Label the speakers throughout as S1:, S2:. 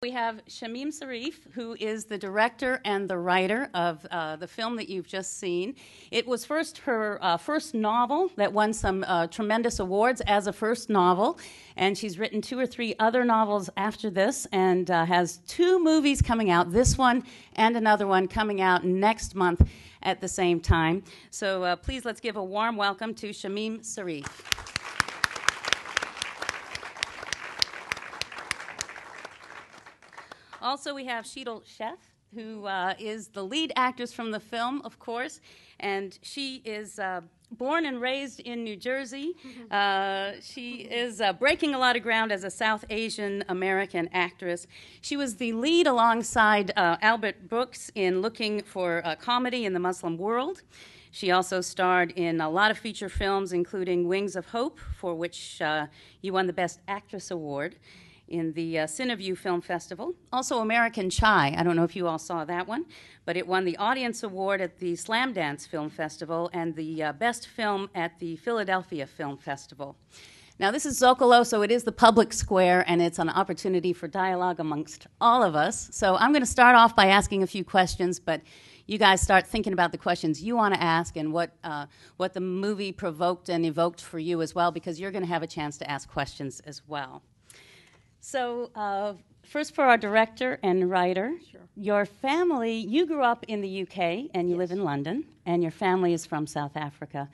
S1: We have Shamim Sarif, who is the director and the writer of uh, the film that you've just seen. It was first her uh, first novel that won some uh, tremendous awards as a first novel, and she's written two or three other novels after this and uh, has two movies coming out this one and another one coming out next month at the same time. So uh, please let's give a warm welcome to Shamim Sarif. Also, we have Sheetal Sheth, who uh, is the lead actress from the film, of course, and she is uh, born and raised in New Jersey. Mm-hmm. Uh, she is uh, breaking a lot of ground as a South Asian American actress. She was the lead alongside uh, Albert Brooks in Looking for a Comedy in the Muslim World. She also starred in a lot of feature films, including Wings of Hope, for which uh, you won the Best Actress Award in the uh, Cineview Film Festival. Also, American Chai. I don't know if you all saw that one, but it won the Audience Award at the Slamdance Film Festival and the uh, Best Film at the Philadelphia Film Festival. Now, this is Zocalo, so it is the public square, and it's an opportunity for dialogue amongst all of us. So I'm going to start off by asking a few questions, but you guys start thinking about the questions you want to ask and what, uh, what the movie provoked and evoked for you as well, because you're going to have a chance to ask questions as well. So, uh, first for our director and writer,
S2: sure.
S1: your family, you grew up in the UK and you
S2: yes.
S1: live in London, and your family is from South Africa.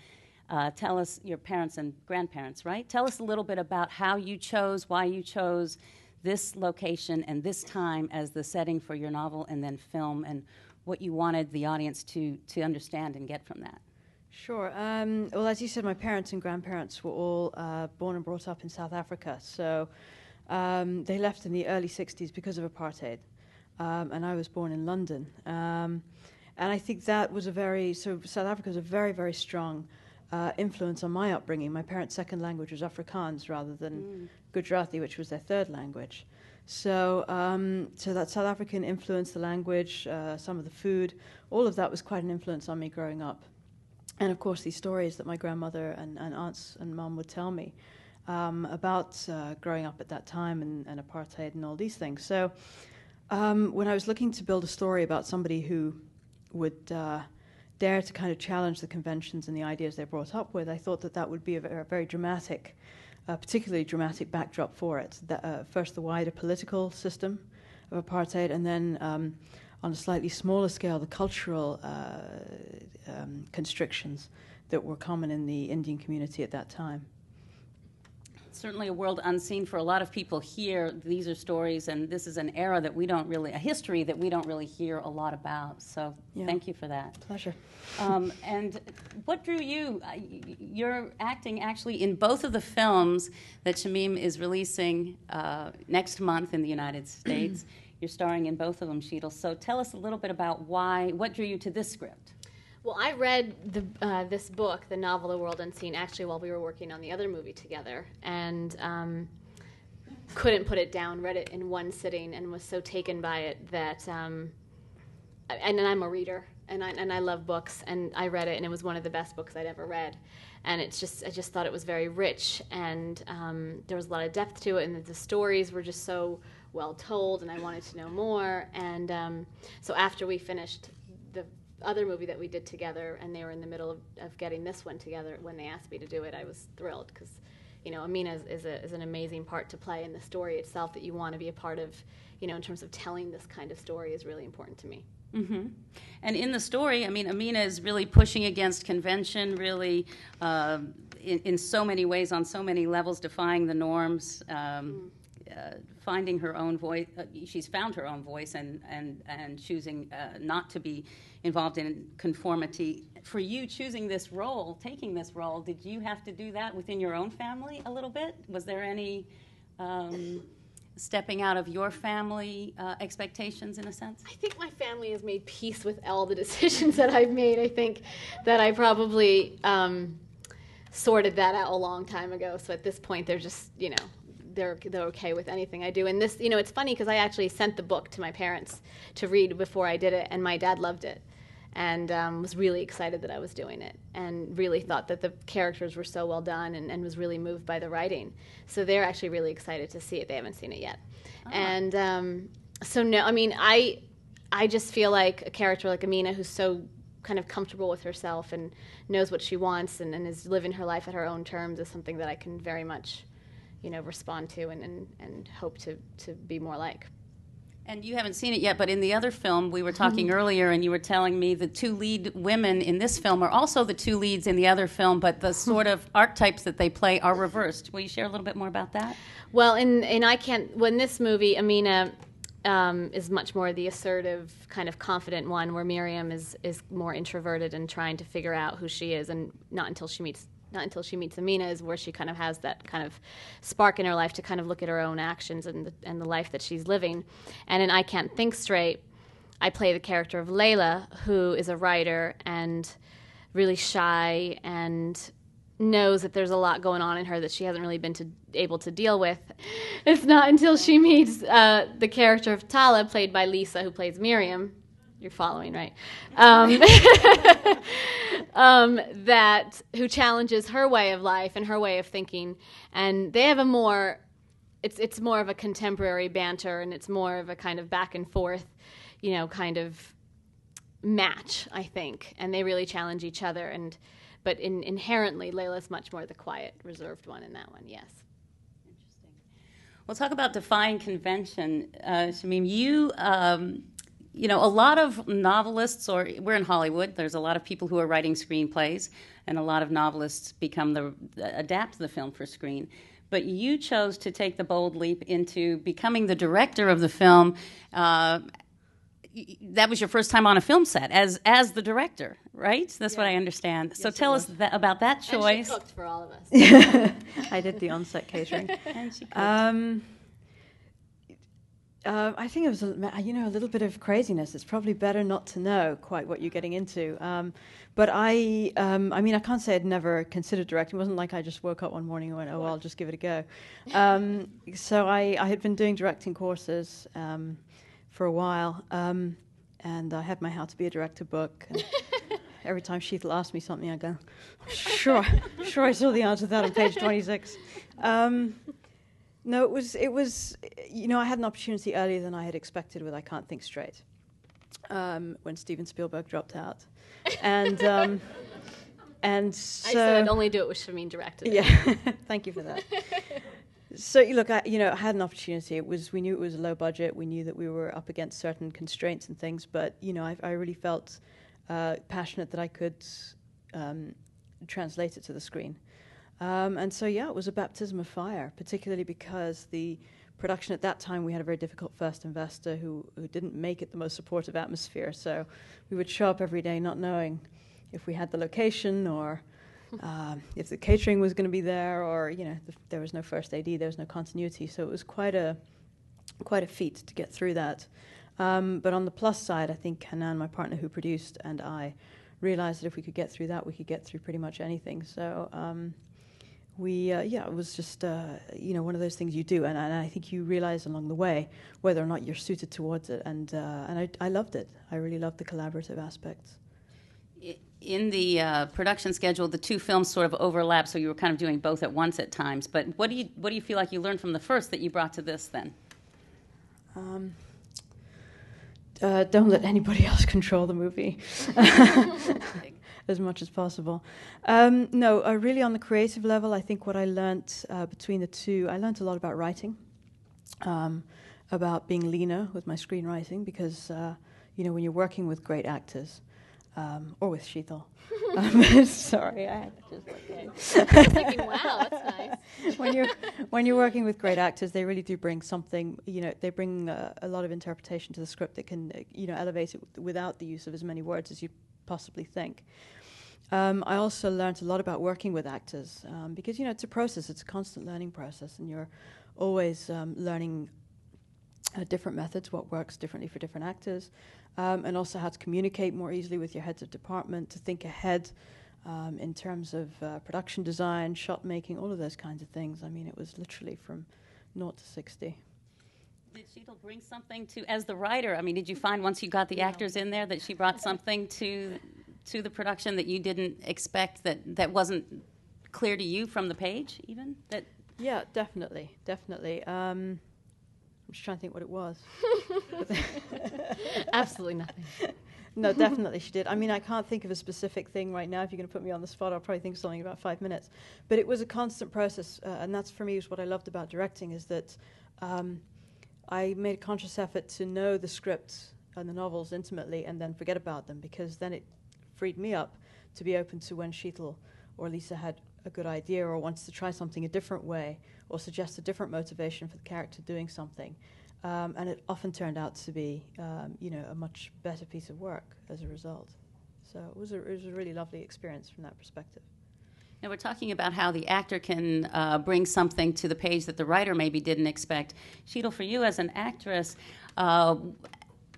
S1: Uh, tell us your parents and grandparents, right? Tell us a little bit about how you chose, why you chose this location and this time as the setting for your novel and then film, and what you wanted the audience to, to understand and get from that.
S2: Sure. Um, well, as you said, my parents and grandparents were all uh, born and brought up in South Africa. So um, they left in the early 60s because of apartheid, um, and I was born in London. Um, and I think that was a very, so South Africa was a very, very strong uh, influence on my upbringing. My parents' second language was Afrikaans rather than mm. Gujarati, which was their third language. So, um, so that South African influence, the language, uh, some of the food, all of that was quite an influence on me growing up. And of course, these stories that my grandmother and, and aunts and mom would tell me um, about uh, growing up at that time and, and, apartheid and all these things. So um, when I was looking to build a story about somebody who would uh, dare to kind of challenge the conventions and the ideas they're brought up with, I thought that that would be a, very dramatic, uh, particularly dramatic backdrop for it. That, uh, first, the wider political system of apartheid, and then um, on a slightly smaller scale, the cultural uh, um, constrictions that were common in the Indian community at that time
S1: certainly a world unseen for a lot of people here. These are stories, and this is an era that we don't really, a history that we don't really hear a lot about. So yeah. thank you for that.
S2: Pleasure.
S1: Um, and what drew you? Uh, you're acting actually in both of the films that Shamim is releasing uh, next month in the United States. You're starring in both of them, Sheetal. So tell us a little bit about why, what drew you to this script?
S3: Well, I read the, uh, this book, the novel The World Unseen, actually while we were working on the other movie together, and um, couldn't put it down. Read it in one sitting and was so taken by it that, um, and, and I'm a reader, and I, and I love books, and I read it, and it was one of the best books I'd ever read. And it's just, I just thought it was very rich, and um, there was a lot of depth to it, and the stories were just so well told, and I wanted to know more. And um, so after we finished the other movie that we did together, and they were in the middle of, of getting this one together. When they asked me to do it, I was thrilled because, you know, Amina is, is, a, is an amazing part to play in the story itself that you want to be a part of. You know, in terms of telling this kind of story is really important to me.
S1: Mm-hmm. And in the story, I mean, Amina is really pushing against convention, really, uh, in, in, so many ways, on so many levels, defying the norms. Um, mm uh, finding her own voice. Uh, she's found her own voice and and and choosing uh, not to be involved in conformity. For you choosing this role, taking this role, did you have to do that within your own family a little bit? Was there any um, stepping out of your family uh, expectations in a sense?
S3: I think my family has made peace with all the decisions that I've made. I think that I probably um, sorted that out a long time ago. So at this point, they're just, you know, they're they're okay with anything I do. And this, you know, it's funny because I actually sent the book to my parents to read before I did it, and my dad loved it. And um, was really excited that I was doing it, and really thought that the characters were so well done, and, and was really moved by the writing. So they're actually really excited to see it. They haven't seen it yet, oh. and um, so no, I mean, I I just feel like a character like Amina, who's so kind of comfortable with herself and knows what she wants and, and is living her life at her own terms, is something that I can very much, you know, respond to and, and, and hope to, to be more like.
S1: And you haven't seen it yet, but in the other film, we were talking mm-hmm. earlier, and you were telling me the two lead women in this film are also the two leads in the other film, but the sort of archetypes that they play are reversed. Will you share a little bit more about that?
S3: Well, in, in I Can't, when this movie, Amina um, is much more the assertive, kind of confident one, where Miriam is, is more introverted and trying to figure out who she is, and not until she meets not until she meets Amina is where she kind of has that kind of spark in her life to kind of look at her own actions and the, and the life that she's living. And in I Can't Think Straight, I play the character of Layla, who is a writer and really shy and knows that there's a lot going on in her that she hasn't really been to, able to deal with. It's not until she meets uh, the character of Tala, played by Lisa, who plays Miriam, you're following, right? Um, um, that who challenges her way of life and her way of thinking, and they have a more, it's it's more of a contemporary banter, and it's more of a kind of back and forth, you know, kind of match, I think, and they really challenge each other, and but in, inherently, Layla's much more the quiet, reserved one in that one. Yes.
S1: Interesting. We'll talk about defying convention. Uh, Shamim, you. Um, you know, a lot of novelists, or we're in Hollywood. There's a lot of people who are writing screenplays, and a lot of novelists become the adapt the film for screen. But you chose to take the bold leap into becoming the director of the film. Uh, that was your first time on a film set as as the director, right? That's yeah. what I understand. Yes, so tell us that, about that choice.
S3: And she cooked for all of us.
S2: I did the on-set catering. and she cooked. Um, uh, I think it was, a, you know, a little bit of craziness. It's probably better not to know quite what you're getting into. Um, but I, um, I mean, I can't say I'd never considered directing. It wasn't like I just woke up one morning and went, "Oh, well, I'll just give it a go." Um, so I, I had been doing directing courses um, for a while, um, and I had my How to Be a Director book. every time Sheetal asked me something, I go, "Sure, sure, I saw the answer to that on page 26." Um, no, it was it was you know I had an opportunity earlier than I had expected with I Can't Think Straight um, when Steven Spielberg dropped out, and um, and so
S3: I said I'd only do it with Shamim directed.
S2: Yeah, thank you for that. so look, I, you know, I had an opportunity. It was we knew it was a low budget. We knew that we were up against certain constraints and things, but you know, I, I really felt uh, passionate that I could um, translate it to the screen. Um, and so, yeah, it was a baptism of fire, particularly because the production at that time, we had a very difficult first investor who, who didn't make it the most supportive atmosphere. So we would show up every day not knowing if we had the location or um, if the catering was going to be there or, you know, the, there was no first AD, there was no continuity. So it was quite a, quite a feat to get through that. Um, but on the plus side, I think Hanan, my partner who produced, and I realized that if we could get through that, we could get through pretty much anything. So, um, we uh, yeah it was just uh, you know one of those things you do and, and I think you realize along the way whether or not you're suited towards it and uh, and I, I loved it. I really loved the collaborative aspects.
S1: In the uh, production schedule the two films sort of overlap so you were kind of doing both at once at times but what do you what do you feel like you learned from the first that you brought to this then? Um,
S2: uh, don't let anybody else control the movie as much as possible. Um, no, uh, really on the creative level, I think what I learned uh, between the two, I learned a lot about writing, um, about being leaner with my screenwriting, because uh, you know when you're working with great actors. Um, or with Sheetal. Um, sorry, I had to just
S3: look thinking, wow, that's nice.
S2: when you're when you're working with great actors, they really do bring something. You know, they bring uh, a lot of interpretation to the script that can, uh, you know, elevate it without the use of as many words as you possibly think. Um, I also learned a lot about working with actors um, because you know it's a process, it's a constant learning process, and you're always um, learning uh, different methods, what works differently for different actors, um, and also how to communicate more easily with your heads of department, to think ahead um, in terms of uh, production design, shot making, all of those kinds of things. I mean, it was literally from naught to sixty.
S1: Did Sheetal bring something to as the writer? I mean, did you find once you got the actors in there that she brought something to to the production that you didn't expect that that wasn't clear to you from the page even that
S2: Yeah, definitely, definitely. Um, I'm just trying to think what it was.
S3: Absolutely nothing.
S2: no, definitely she did. I mean, I can't think of a specific thing right now. If you're going to put me on the spot, I'll probably think of something in about five minutes. But it was a constant process, uh, and that's for me is what I loved about directing is that um, I made a conscious effort to know the scripts and the novels intimately, and then forget about them because then it freed me up to be open to when Sheetal or Lisa had a good idea or wants to try something a different way or suggest a different motivation for the character doing something. Um, and it often turned out to be, um, you know, a much better piece of work as a result. So it was a, it was a really lovely experience from that perspective.
S1: Now we're talking about how the actor can uh, bring something to the page that the writer maybe didn't expect. Sheetal, for you as an actress, uh,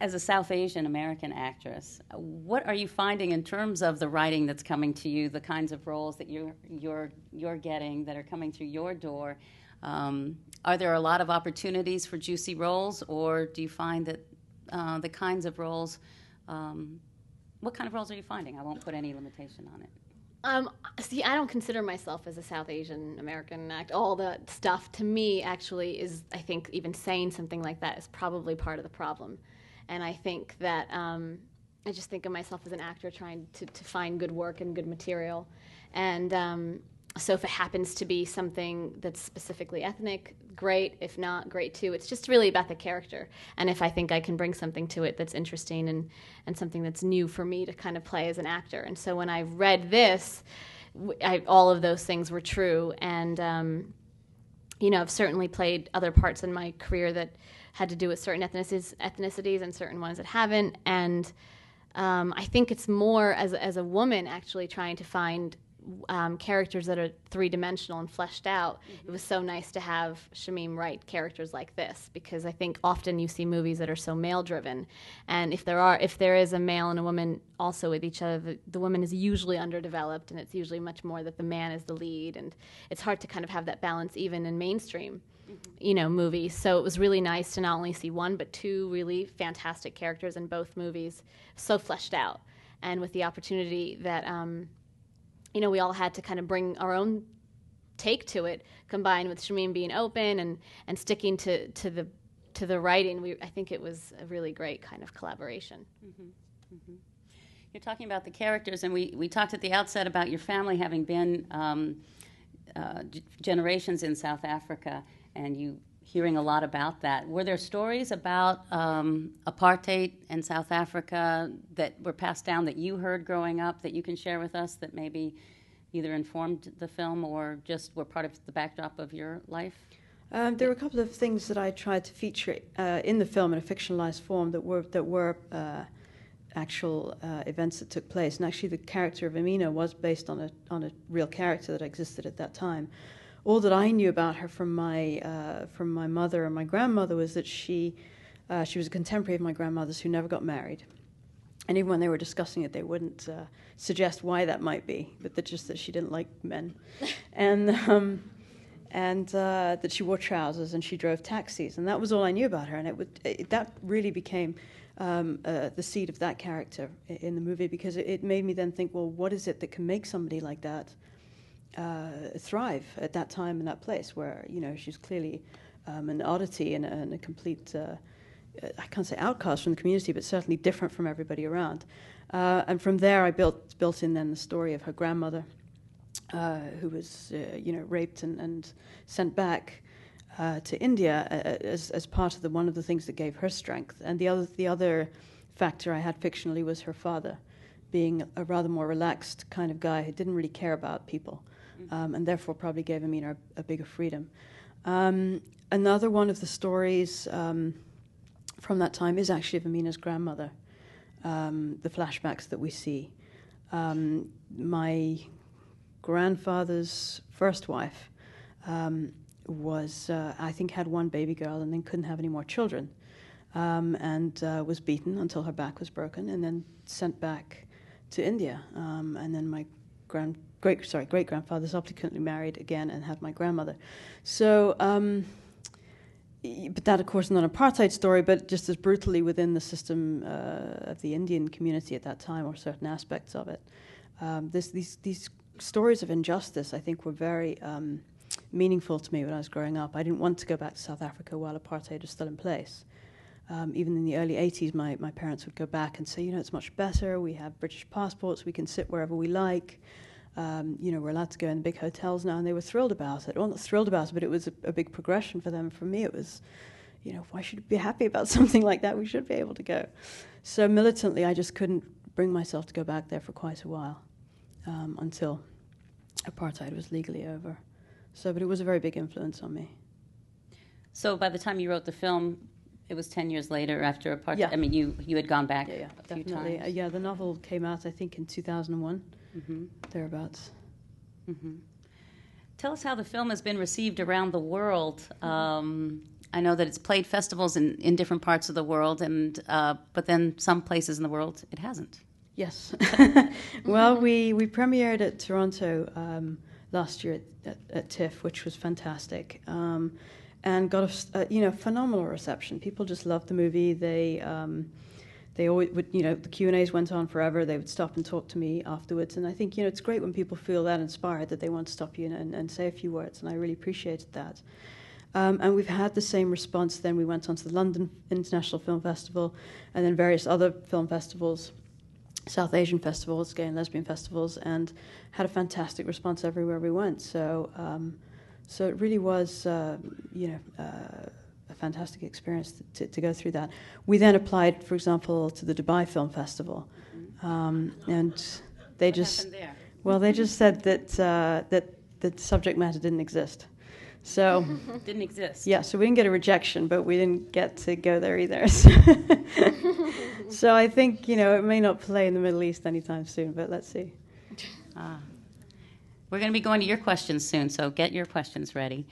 S1: as a South Asian American actress, what are you finding in terms of the writing that's coming to you, the kinds of roles that you're you're you're getting that are coming through your door? Um, are there a lot of opportunities for juicy roles, or do you find that uh, the kinds of roles? Um, what kind of roles are you finding? I won't put any limitation on it.
S3: Um, see, I don't consider myself as a South Asian American act. All that stuff to me actually is, I think, even saying something like that is probably part of the problem. And I think that um, I just think of myself as an actor trying to, to find good work and good material. And um, so if it happens to be something that's specifically ethnic, great. If not, great too. It's just really about the character. And if I think I can bring something to it that's interesting and, and something that's new for me to kind of play as an actor. And so when I read this, I, all of those things were true. And, um, you know, I've certainly played other parts in my career that had to do with certain ethnicities, ethnicities and certain ones that haven't. And um, I think it's more as, as a woman actually trying to find um, characters that are three dimensional and fleshed out. Mm-hmm. It was so nice to have Shamim write characters like this because I think often you see movies that are so male driven, and if there are if there is a male and a woman also with each other, the, the woman is usually underdeveloped, and it's usually much more that the man is the lead, and it's hard to kind of have that balance even in mainstream you know movies so it was really nice to not only see one but two really fantastic characters in both movies so fleshed out and with the opportunity that um, you know we all had to kind of bring our own take to it combined with Shamim being open and and sticking to to the to the writing we I think it was a really great kind of collaboration mm-hmm. Mm-hmm.
S1: You're talking about the characters, and we, we talked at the outset about your family having been um, uh, g- generations in South Africa and you hearing a lot about that. Were there stories about um, apartheid in South Africa that were passed down that you heard growing up that you can share with us that maybe either informed the film or just were part of the backdrop of your life?
S2: Um, there were a couple of things that I tried to feature uh, in the film in a fictionalized form that were that were uh, actual uh, events that took place. And actually, the character of Amina was based on a on a real character that existed at that time all that I knew about her from my uh, from my mother and my grandmother was that she uh, she was a contemporary of my grandmother's who never got married. And even when they were discussing it, they wouldn't uh, suggest why that might be, but that just that she didn't like men, and um, and uh, that she wore trousers and she drove taxis, and that was all I knew about her. And it, would, it that really became um, uh, the seed of that character in the movie because it, it, made me then think, well, what is it that can make somebody like that uh, thrive at that time in that place where you know she's clearly um, an oddity and, and a complete uh, I can't say outcast from the community, but certainly different from everybody around. Uh, and from there, I built built in then the story of her grandmother, uh, who was uh, you know raped and, and sent back. Uh, to India as, as part of the one of the things that gave her strength, and the other the other factor I had fictionally was her father, being a rather more relaxed kind of guy who didn't really care about people, um, and therefore probably gave Amina a, bigger freedom. Um, another one of the stories um, from that time is actually of Amina's grandmother, um, the flashbacks that we see. Um, my grandfather's first wife um, was, uh, I think, had one baby girl and then couldn't have any more children. Um, and uh, was beaten until her back was broken, and then sent back to India. Um, and then my grand great sorry great grandfather subsequently married again and had my grandmother. So um, but that, of course, is not an apartheid story, but just as brutally within the system uh, of the Indian community at that time, or certain aspects of it. Um, this, these, these stories of injustice, I think, were very um, meaningful to me when I was growing up. I didn't want to go back to South Africa while apartheid was still in place. Um, even in the early 80s, my, my parents would go back and say, you know, it's much better. We have British passports. We can sit wherever we like. Um, you know, we're allowed to go in big hotels now. And they were thrilled about it. Well, not thrilled about it, but it was a, a big progression for them. For me, it was, you know, why should we be happy about something like that? We should be able to go. So militantly, I just couldn't bring myself to go back there for quite a while um, until apartheid was legally over. So, but it was a very big influence on me.
S1: So by the time you wrote the film, it was 10 years later after apartheid.
S2: Yeah.
S1: I mean, you, you had gone back
S2: Yeah, yeah,
S1: a few
S2: definitely. Uh,
S1: times.
S2: yeah, the novel came out, I think, in 2001,
S1: hmm
S2: thereabouts.
S1: hmm Tell us how the film has been received around the world. Um, I know that it's played festivals in, in different parts of the world, and uh, but then some places in the world it hasn't.
S2: Yes. well, we, we premiered at Toronto um, last year at, at, at TIFF, which was fantastic, um, and got a a, you know phenomenal reception. People just loved the movie. They um, they always would you know the Q and A's went on forever. They would stop and talk to me afterwards, and I think you know it's great when people feel that inspired that they want to stop you and, and, say a few words, and I really appreciated that. Um, and we've had the same response. Then we went on to the London International Film Festival, and then various other film festivals South Asian festivals, gay and lesbian festivals, and had a fantastic response everywhere we went. So, um, so it really was, uh, you know, uh, fantastic experience to, to go through that. We then applied, for example, to the Dubai Film Festival, um, and they just,
S1: there?
S2: well, they just said that uh, that the subject matter didn't exist. So.
S1: Didn't exist.
S2: Yeah, so we didn't get a rejection, but we didn't get to go there either. So, so I think, you know, it may not play in the Middle East anytime soon, but let's see.
S1: Ah. We're going to be going to your questions soon, so get your questions ready.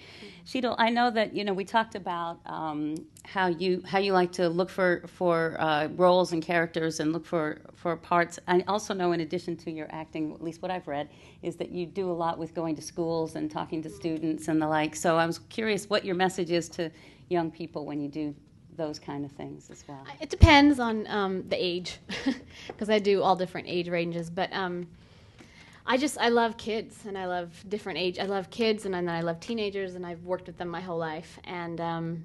S1: Sheetal, I know that you know we talked about um, how you how you like to look for for uh, roles and characters and look for for parts. I also know, in addition to your acting, at least what I've read, is that you do a lot with going to schools and talking to students and the like. So I was curious what your message is to young people when you do those kind of things as well.
S3: It depends on um, the age, because I do all different age ranges. But um, I just I love kids, and I love different age. I love kids, and then I love teenagers, and I've worked with them my whole life. And um,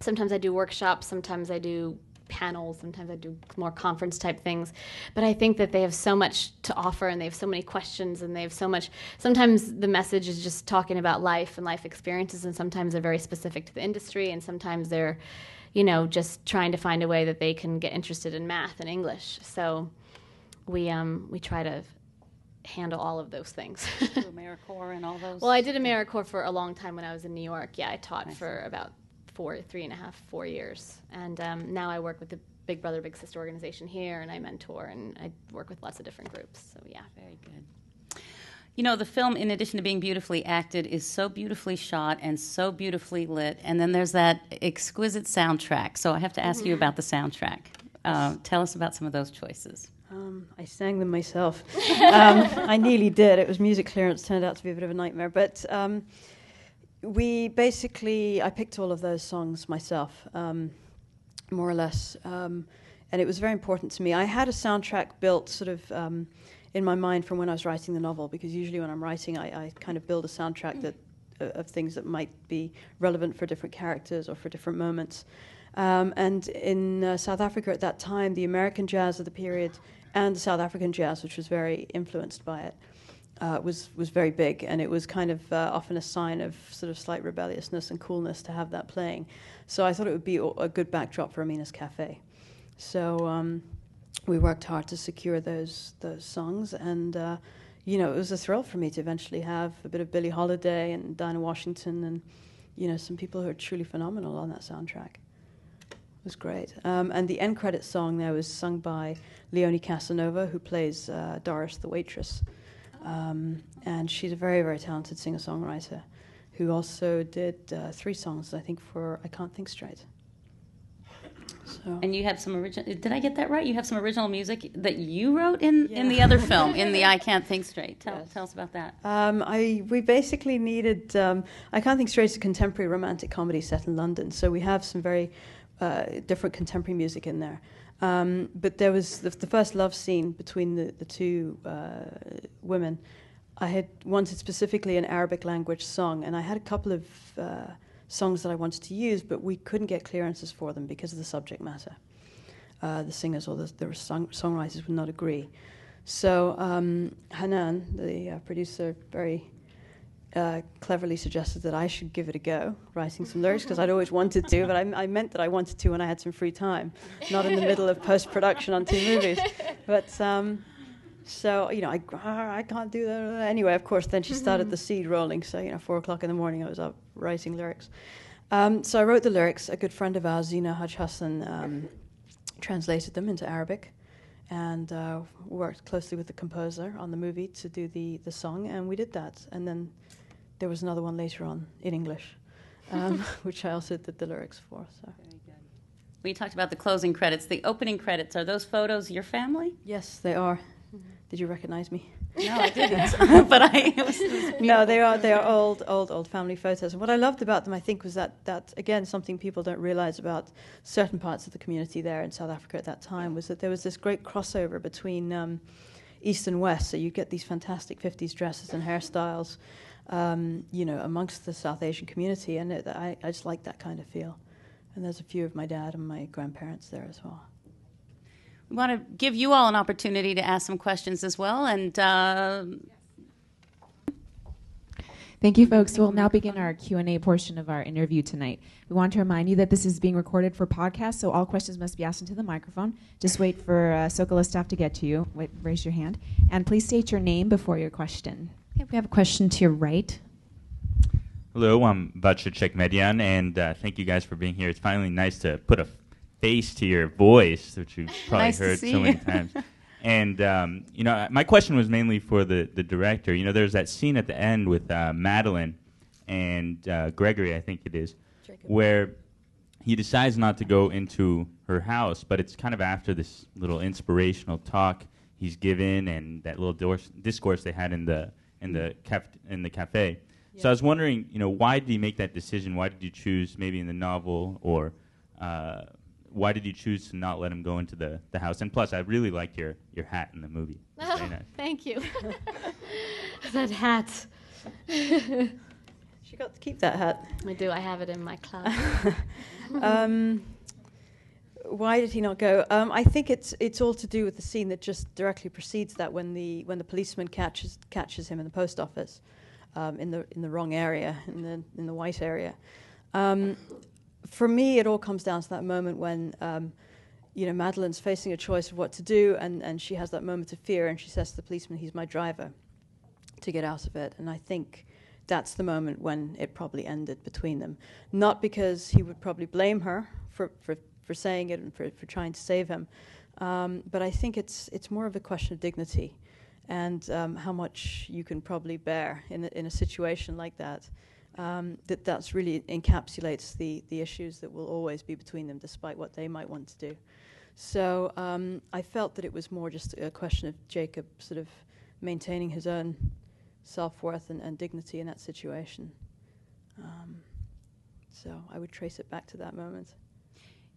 S3: sometimes I do workshops, sometimes I do panels, sometimes I do more conference type things. But I think that they have so much to offer, and they have so many questions, and they have so much. Sometimes the message is just talking about life and life experiences, and sometimes they're very specific to the industry, and sometimes they're you know, just trying to find a way that they can get interested in math and English. So we um, we try to handle all of those things.
S1: AmeriCorps and all those.
S3: well, I did AmeriCorps for a long time when I was in New York. Yeah, I taught
S1: I
S3: for about four, three and a half, four years, and um, now I work with the Big Brother Big Sister organization here, and I mentor and I work with lots of different groups. So yeah.
S1: Very good. You know, the film, in addition to being beautifully acted, is so beautifully shot and so beautifully lit. And then there's that exquisite soundtrack. So I have to ask you about the soundtrack. Uh, tell us about some of those choices.
S2: Um, I sang them myself. um, I nearly did. It was music clearance, turned out to be a bit of a nightmare. But um, we basically, I picked all of those songs myself, um, more or less. Um, and it was very important to me. I had a soundtrack built sort of um, in my mind from when I was writing the novel, because usually when I'm writing, I, I kind of build a soundtrack that uh, of things that might be relevant for different characters or for different moments. Um, and in uh, South Africa at that time, the American jazz of the period and the South African jazz, which was very influenced by it, uh, was was very big, and it was kind of uh, often a sign of sort of slight rebelliousness and coolness to have that playing. So I thought it would be a good backdrop for Amina's Cafe. So um, we worked hard to secure those those songs, and uh, you know it was a thrill for me to eventually have a bit of Billie Holiday and Dinah Washington, and you know some people who are truly phenomenal on that soundtrack. It was great. Um, and the end credit song there was sung by Leonie Casanova, who plays uh, Doris the waitress. Um, and she's a very, very talented singer songwriter who also did uh, three songs, I think, for I Can't Think Straight. So.
S1: And you have some original. Did I get that right? You have some original music that you wrote in, in the other film, in the I Can't Think Straight. Tell,
S2: Yes.
S1: tell us about that.
S2: Um, I we basically needed. Um, I can't think straight. is a contemporary romantic comedy set in London, so we have some very uh, different contemporary music in there. Um, but there was the, the first love scene between the the two uh, women. I had wanted specifically an Arabic language song, and I had a couple of uh, songs that I wanted to use, but we couldn't get clearances for them because of the subject matter. Uh, the singers or the, the song, songwriters would not agree. So um, Hanan, the uh, producer, very uh, cleverly suggested that I should give it a go, writing some lyrics, because I'd always wanted to, but I, I meant that I wanted to when I had some free time, not in the middle of post production on two movies. But um, so, you know, I, "Ah, I can't do that. Anyway, of course, then she started the seed rolling. So, you know, four o'clock in the morning, I was up writing lyrics. Um, so I wrote the lyrics. A good friend of ours, Zina Haj Hassan, um, translated them into Arabic and uh, worked closely with the composer on the movie to do the, the song, and we did that. And then there was another one later on in English, um, which I also did the lyrics for. So
S1: We talked about the closing credits. The opening credits are those photos your family?
S2: yes, they are. Did you recognize me?
S1: No, I didn't. but I. It was,
S2: no, they are they are old, old, old family photos. And what I loved about them, I think, was that that again something people don't realize about certain parts of the community there in South Africa at that time was that there was this great crossover between um, East and West. So you get these fantastic '50s dresses and hairstyles, um, you know, amongst the South Asian community, and it, I, I just like that kind of feel. And there's a few of my dad and my grandparents there as well.
S1: we want to give you all an opportunity to ask some questions as well. And uh,
S4: Thank you, folks. We'll now begin our Q&A portion of our interview tonight. We want to remind you that this is being recorded for podcast, so all questions must be asked into the microphone. Just wait for uh, Zocalo staff to get to you. Wait, raise your hand. And please state your name before your question.
S5: Okay, we have a question to your right.
S6: Hello, I'm Bacha Chekmedian, and uh, thank you guys for being here. It's finally nice to put a face to your voice, which you've probably
S1: Nice
S6: heard so many times. And um, you know, my question was mainly for the the director. You know, there's that scene at the end with uh, Madeline and uh, Gregory, I think it is, where he decides not to go into her house, but it's kind of after this little inspirational talk he's given and that little discourse they had in the in the caf- in the cafe. So I was wondering, you know, why did you make that decision? Why did you choose maybe in the novel or uh, why did you choose to not let him go into the, the house? And plus, I really liked your, your hat in the movie.
S3: Oh,
S6: nice.
S3: thank you. that hat.
S2: She got to keep that hat.
S3: I do. I have it in my closet.
S2: um, why did he not go? Um, I think it's it's all to do with the scene that just directly precedes that when the when the policeman catches catches him in the post office, um, in the in the wrong area in the in the white area. Um, for me, it all comes down to that moment when. Um, you know, Madeline's facing a choice of what to do, and, and she has that moment of fear, and she says to the policeman, "He's my driver," to get out of it. And I think that's the moment when it probably ended between them. Not because he would probably blame her for, for, for saying it and for, for trying to save him, um, but I think it's, it's more of a question of dignity and um, how much you can probably bear in a, in a situation like that. Um, that that's really encapsulates the, the issues that will always be between them, despite what they might want to do. So um, I felt that it was more just a question of Jacob sort of maintaining his own self worth and, and dignity in that situation. Um, so I would trace it back to that moment.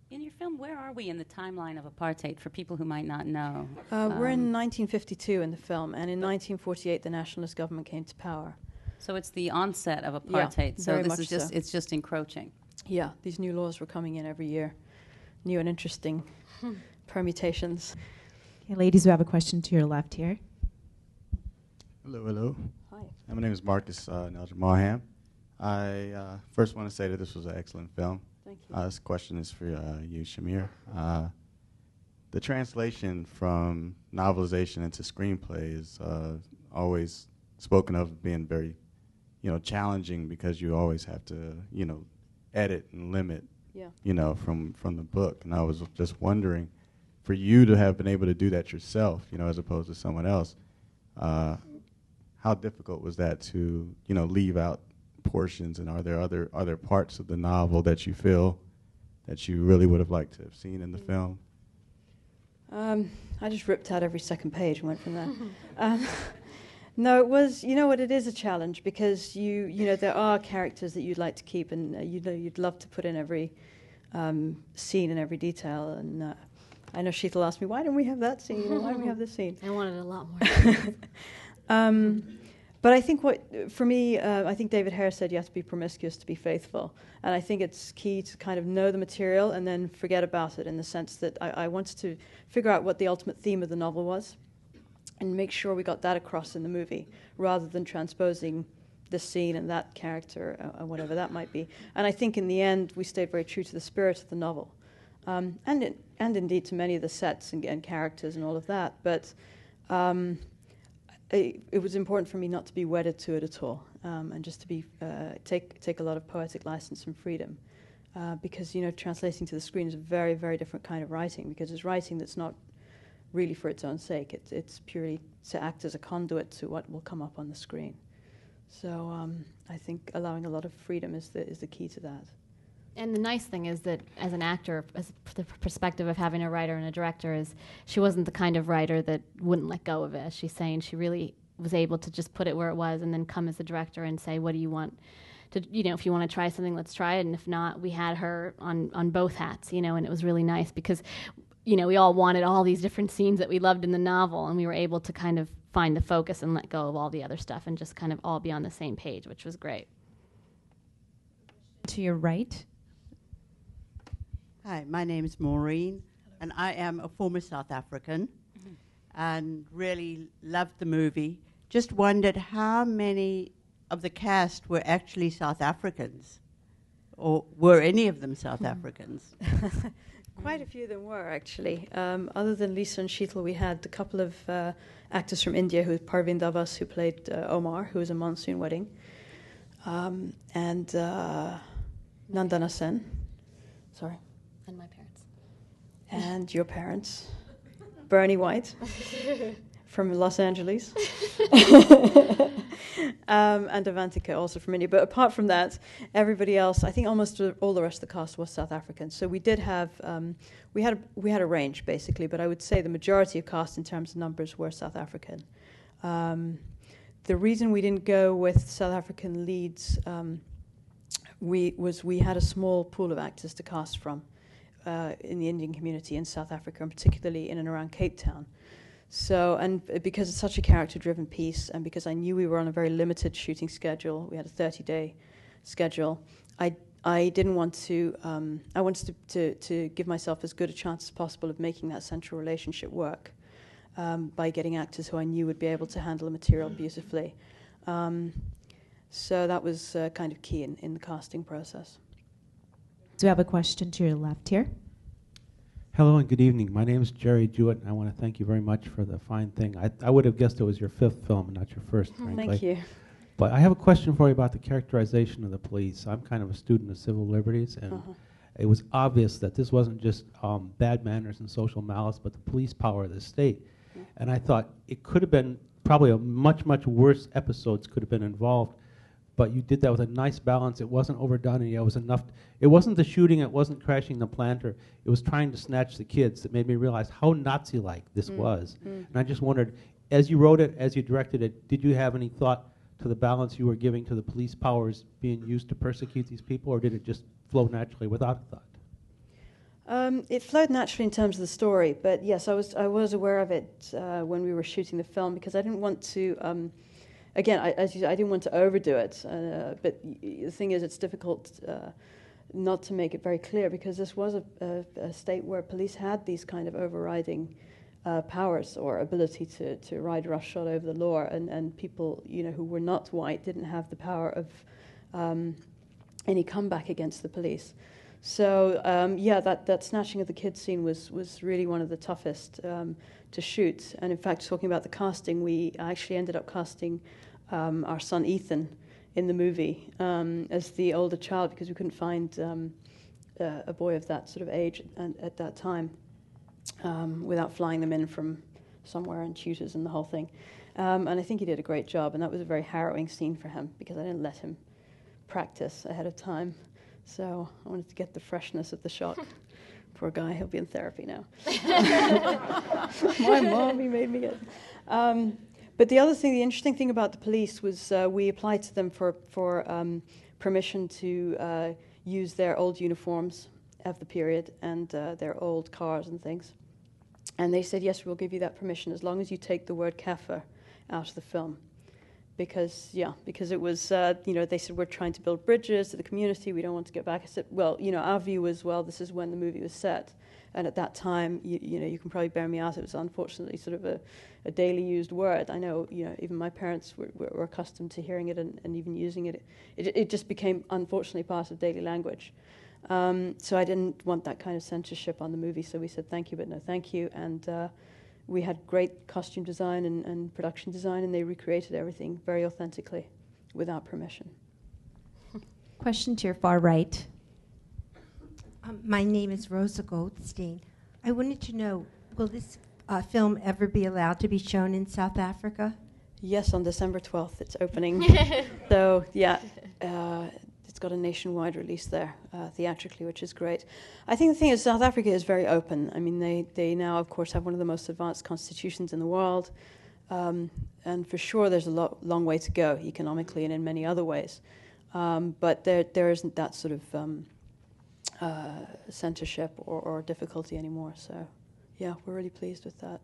S1: In your film, where are we in the timeline of apartheid for people who might not know?
S2: Uh, we're in
S1: Um,
S2: 1952 in the film, and in 1948 the nationalist government came to power.
S1: So it's the onset of
S2: Yeah,
S1: apartheid. so
S2: very
S1: this
S2: much
S1: is just
S2: so.
S1: it's just encroaching.
S2: Yeah, these new laws were coming in every year, new and interesting permutations.
S4: Okay, ladies, we have a question to your left here.
S7: Hello, hello.
S2: Hi.
S7: My name is Marcus uh, Nelja Marham. I uh, first want to say that this was an excellent film.
S2: Thank you.
S7: Uh, this question is for uh, you, Shamir. Uh, the translation from novelization into screenplay is uh, always spoken of being very, you know, challenging because you always have to, you know, edit and limit,
S2: yeah.
S7: you know, from from the book. And I was just wondering, for you to have been able to do that yourself, you know, as opposed to someone else, uh, how difficult was that to, you know, leave out portions? And are there other are there parts of the novel that you feel that you really would have liked to have seen in the film?
S2: Um, I just ripped out every second page and went from there. um, no, it was. You know what? It is a challenge because you, you know, there are characters that you'd like to keep, and uh, you know, you'd love to put in every um, scene and every detail. And uh, I know Sheetal asked me, "Why don't we have that scene? Why don't we have this scene?"
S3: I wanted a lot more.
S2: But I think what, for me, uh, I think David Hare said you have to be promiscuous to be faithful. And I think it's key to kind of know the material and then forget about it in the sense that I, I wanted to figure out what the ultimate theme of the novel was and make sure we got that across in the movie rather than transposing this scene and that character uh, or whatever that might be. And I think in the end, we stayed very true to the spirit of the novel. Um, and, it, and indeed to many of the sets and, and characters and all of that. But um, it, it, was important for me not to be wedded to it at all, um, and just to be uh, take take a lot of poetic license and freedom, uh, because you know translating to the screen is a very very different kind of writing because it's writing that's not really for its own sake. It's it's purely to act as a conduit to what will come up on the screen. So um, I think allowing a lot of freedom is the is the key to that.
S3: And the nice thing is that as an actor, as the perspective of having a writer and a director is, she wasn't the kind of writer that wouldn't let go of it. As she's saying, she really was able to just put it where it was, and then come as a director and say, "What do you want?" To, you know, if you want to try something, let's try it. And if not, we had her on on both hats, you know, and it was really nice because, you know, we all wanted all these different scenes that we loved in the novel, and we were able to kind of find the focus and let go of all the other stuff and just kind of all be on the same page, which was great.
S5: To your right,
S8: Hi, my name is Maureen, and I am a former South African mm-hmm. and really loved the movie. Just wondered how many of the cast were actually South Africans, or were any of them South mm. Africans?
S2: Quite a few of them were actually. Um, other than Lisa and Sheetal, we had a couple of uh, actors from India, who Parvin Dabas, who played uh, Omar, who was a monsoon wedding, um, and uh, Nandana Sen. Sorry
S3: and my parents.
S2: And your parents. Bernie White from Los Angeles. um, and Avantika also from India. But apart from that, everybody else, I think almost all the rest of the cast was South African. So we did have, um, we, had a, we had a range basically, but I would say the majority of cast in terms of numbers were South African. Um, the reason we didn't go with South African leads um, we, was we had a small pool of actors to cast from uh, in the Indian community in South Africa, and particularly in and around Cape Town. So, and because it's such a character driven piece, and because I knew we were on a very limited shooting schedule, we had a 30 day schedule, I, I didn't want to, um, I wanted to, to, to, give myself as good a chance as possible of making that central relationship work um, by getting actors who I knew would be able to handle the material beautifully. Um, so that was uh, kind of key in, in the casting process.
S4: Do we have a question to your left here?
S9: Hello and good evening. My name is Jerry Jewett, and I want to thank you very much for the fine thing. I, I would have guessed it was your fifth film, and not your first, frankly.
S2: Thank you.
S9: But I have a question for you about the characterization of the police. I'm kind of a student of civil liberties, and uh-huh. it was obvious that this wasn't just um, bad manners and social malice, but the police power of the state. Yeah. And I thought it could have been probably a much, much worse episodes could have been involved but you did that with a nice balance. It wasn't overdone, and it was enough. It wasn't the shooting. It wasn't crashing the planter. It was trying to snatch the kids that made me realize how Nazi-like this mm. was. Mm. And I just wondered, as you wrote it, as you directed it, did you have any thought to the balance you were giving to the police powers being used to persecute these people, or did it just flow naturally without a thought?
S2: Um, it flowed naturally in terms of the story, but yes, I was I was aware of it uh, when we were shooting the film because I didn't want to. Um, again, I, as you, I didn't want to overdo it, uh, but the thing is, it's difficult uh, not to make it very clear because this was a, a, a, state where police had these kind of overriding uh, powers or ability to, to ride roughshod over the law, and, and people you know who were not white didn't have the power of um, any comeback against the police. So um, yeah, that, that snatching of the kids scene was was really one of the toughest um, to shoot. And in fact, talking about the casting, we actually ended up casting um, our son Ethan in the movie um, as the older child because we couldn't find um, uh, a boy of that sort of age at, at that time um, without flying them in from somewhere and tutors and the whole thing. Um, and I think he did a great job, and that was a very harrowing scene for him because I didn't let him practice ahead of time. So I wanted to get the freshness of the shock. Poor guy, he'll be in therapy now. My mommy made me get. Um, but the other thing, the interesting thing about the police was uh, we applied to them for, for um, permission to uh, use their old uniforms of the period and uh, their old cars and things. And they said, yes, we'll give you that permission as long as you take the word kafir out of the film. Because, yeah, because it was, uh, you know, they said, we're trying to build bridges to the community, we don't want to get back. I said, well, you know, our view was, well, this is when the movie was set. And at that time, you, you know, you can probably bear me out, it was unfortunately sort of a, a daily used word. I know, you know, even my parents were, were, accustomed to hearing it and, and even using it. it. It just became, unfortunately, part of daily language. Um, so I didn't want that kind of censorship on the movie, so we said thank you, but no thank you. And uh, we had great costume design and, and, production design, and they recreated everything very authentically without permission.
S5: Question to your far right.
S10: Um, my name is Rosa Goldstein. I wanted to know will this uh, film ever be allowed to be shown in South Africa?
S2: Yes, on December 12th it's opening. so, yeah, uh, it's got a nationwide release there uh, theatrically, which is great. I think the thing is, South Africa is very open. I mean, they, they now, of course, have one of the most advanced constitutions in the world. Um, and for sure, there's a lo- long way to go economically and in many other ways. Um, but there, there isn't that sort of um, uh, censorship or, or difficulty anymore. So, yeah, we're really pleased with that.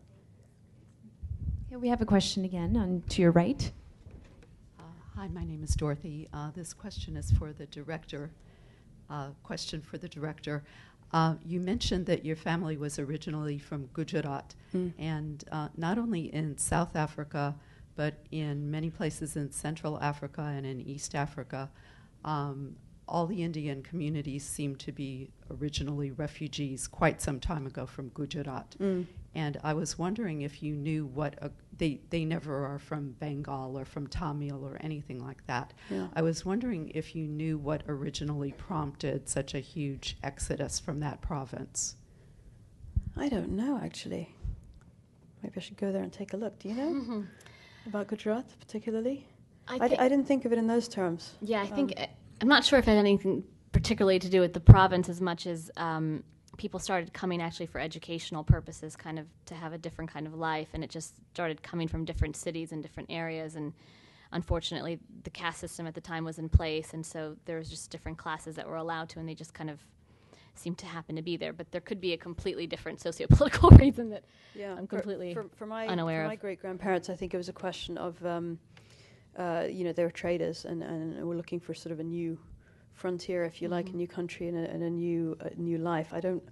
S4: Yeah, we have a question again on to your right.
S11: Hi, my name is Dorothy. Uh, this question is for the director. Uh, question for the director. Uh, you mentioned that your family was originally from Gujarat, mm. and uh, not only in South Africa, but in many places in Central Africa and in East Africa. Um, all the Indian communities seem to be originally refugees quite some time ago from Gujarat. Mm. And I was wondering if you knew what a, they they never are from Bengal or from Tamil or anything like that. Yeah. I was wondering if you knew what originally prompted such a huge exodus from that province.
S2: I don't know actually. Maybe I should go there and take a look. Do you know mm-hmm. about Gujarat particularly? I, I, d- I didn't think of it in those terms.
S3: Yeah, I um, think I'm not sure if it had anything particularly to do with the province as much as um, people started coming actually for educational purposes, kind of to have a different kind of life, and it just started coming from different cities and different areas. And unfortunately, the caste system at the time was in place, and so there was just different classes that were allowed to, and they just kind of seemed to happen to be there. But there could be a completely different socio-political reason that yeah, I'm completely
S2: for, for, for my,
S3: unaware
S2: for my great grandparents, I think it was a question of. Um, uh, you know, they were traders and, and were looking for sort of a new frontier, if you mm-hmm. like, a mm-hmm. new country and a, and a new a new life. I don't,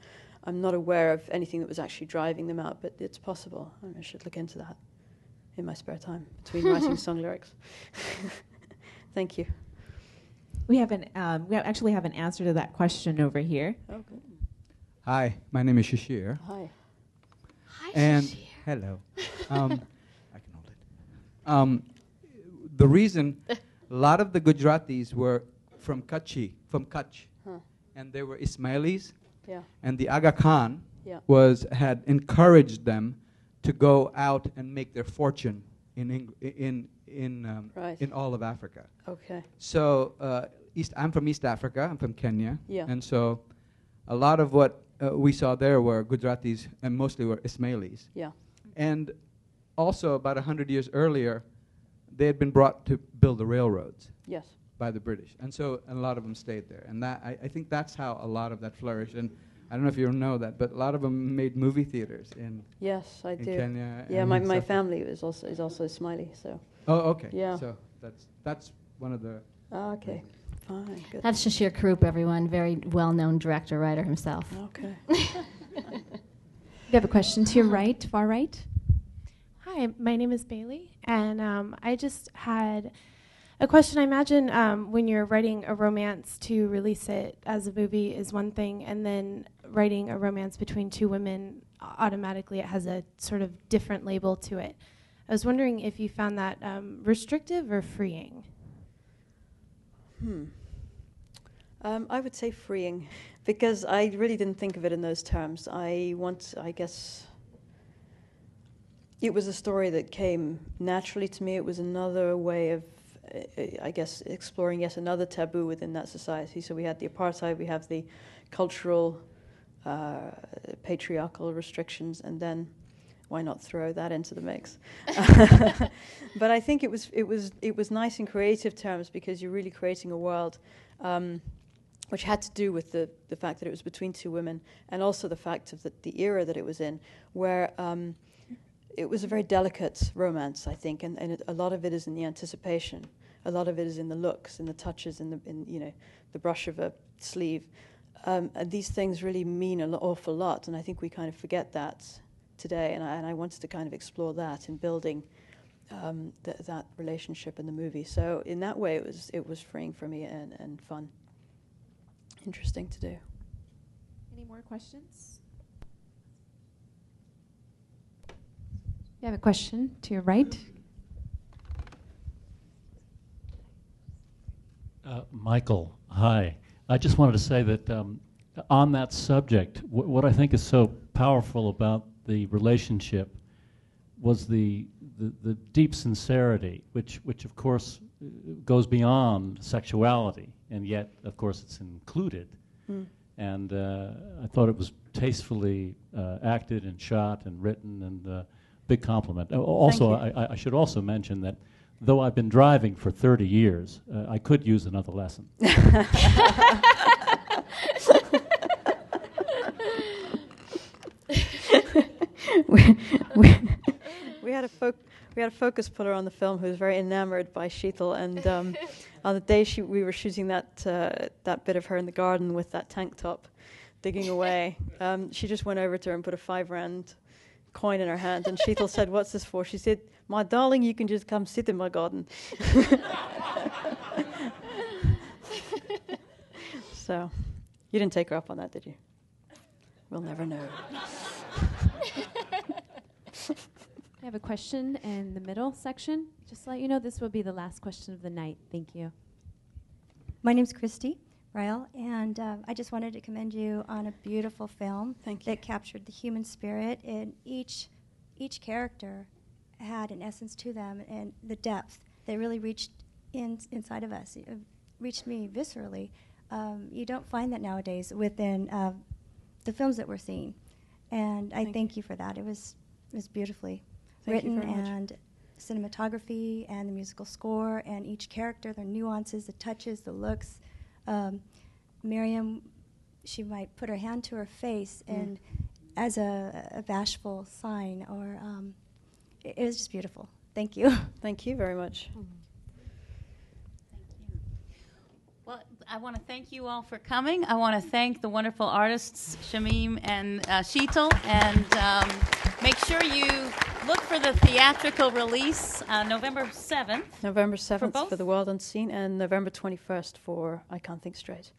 S2: I'm not aware of anything that was actually driving them out, but it's possible. I, I should look into that in my spare time between writing song lyrics. Thank you.
S4: We have an um, we actually have an answer to that question over here.
S2: Oh, good.
S12: Hi, my name is Shashir.
S2: Hi.
S3: Hi,
S12: and
S3: Shashir.
S12: Hello. Um, I can hold it. Um, the reason a lot of the Gujaratis were from Kutchi, from Kutch, huh. and they were Ismailis.
S2: Yeah.
S12: And the Aga Khan
S2: yeah.
S12: was had encouraged them to go out and make their fortune in Eng- in in um,
S2: right.
S12: in all of Africa.
S2: Okay.
S12: So uh, East, I'm from East Africa. I'm from Kenya.
S2: Yeah.
S12: And so, a lot of what uh, we saw there were Gujaratis, and mostly were Ismailis.
S2: Yeah.
S12: And also, about hundred years earlier, they had been brought to build the railroads.
S2: Yes.
S12: By the British, and so and a lot of them stayed there, and that I, I think that's how a lot of that flourished. And I don't know if you know that, but a lot of them made movie theaters in.
S2: Yes, I
S12: in
S2: do.
S12: Kenya.
S2: Yeah, my, my family is also is also Ismaili, so.
S12: Oh, okay.
S2: Yeah.
S12: So that's that's one of the.
S2: Oh, okay. Fine. Good.
S3: That's Shashir Karoop, everyone. Very well-known director, writer himself.
S2: Okay.
S4: you have a question to your right, far right.
S13: Hi, my name is Bailey, and um, I just had a question. I imagine um, when you're writing a romance to release it as a movie is one thing, and then writing a romance between two women, automatically it has a sort of different label to it. I was wondering if you found that um, restrictive or freeing?
S2: Hmm. Um, I would say freeing, because I really didn't think of it in those terms. I want, I guess it was a story that came naturally to me. It was another way of I guess, exploring yet another taboo within that society. So we had the apartheid, we have the cultural, uh, patriarchal restrictions, and then why not throw that into the mix? but I think it was it was it was nice in creative terms because you're really creating a world. Um, which had to do with the, the fact that it was between two women and also the fact of the, the era that it was in, where um, it was a very delicate romance, I think, and, and it, a lot of it is in the anticipation. A lot of it is in the looks, in the touches, in the in you know the brush of a sleeve. Um, and these things really mean an awful lot, and I think we kind of forget that today. And I, and I wanted to kind of explore that in building um, th- that relationship in the movie. So in that way, it was it was freeing for me and, and fun, interesting to do.
S4: Any more questions?
S5: You have a question to your right.
S14: Uh, Michael, hi. I just wanted to say that um, on that subject, wh- what I think is so powerful about the relationship was the, the, the deep sincerity, which, which of course uh, goes beyond sexuality, and yet, of course, it's included.
S2: Mm.
S14: And uh, I thought it was tastefully uh, acted and shot and written, and uh, big compliment. Uh, Also. I, I should also mention that though I've been driving for 30 years, uh, I could use another lesson.
S2: we, we, we had a foc- we had a focus puller on the film who was very enamored by Sheetal, and um, on the day she, we were shooting that uh, that bit of her in the garden with that tank top, digging away, um, she just went over to her and put a five rand coin in her hand, and Sheetal said, "What's this for?" She said, "My darling, you can just come sit in my garden." so, you didn't take her up on that, did you? We'll never know.
S5: I have a question in the middle section. Just to let you know, this will be the last question of the night. Thank you.
S15: My name's Christy Ryle, and uh, I just wanted to commend you on a beautiful film that captured the human spirit. And each each character had an essence to them, and the depth that really reached in, inside of us, it reached me viscerally. Um, you don't find that nowadays within uh, the films that we're seeing, and I
S2: Thank
S15: thank you for that. It was it was beautifully
S2: Thank
S15: written
S2: very much.
S15: and cinematography and the musical score and each character, their nuances, the touches, the looks. Um, Miriam, she might put her hand to her face
S2: Mm.
S15: and as a, a bashful sign, or um, it, it was just beautiful. Thank you.
S2: Thank you very much.
S1: Well, I want to thank you all for coming. I want to thank the wonderful artists, Shamim and uh, Sheetal, and um, make sure you look for the theatrical release uh, November 7th.
S2: November 7th for,
S1: both?
S2: The World Unseen and November 21st for I Can't Think Straight.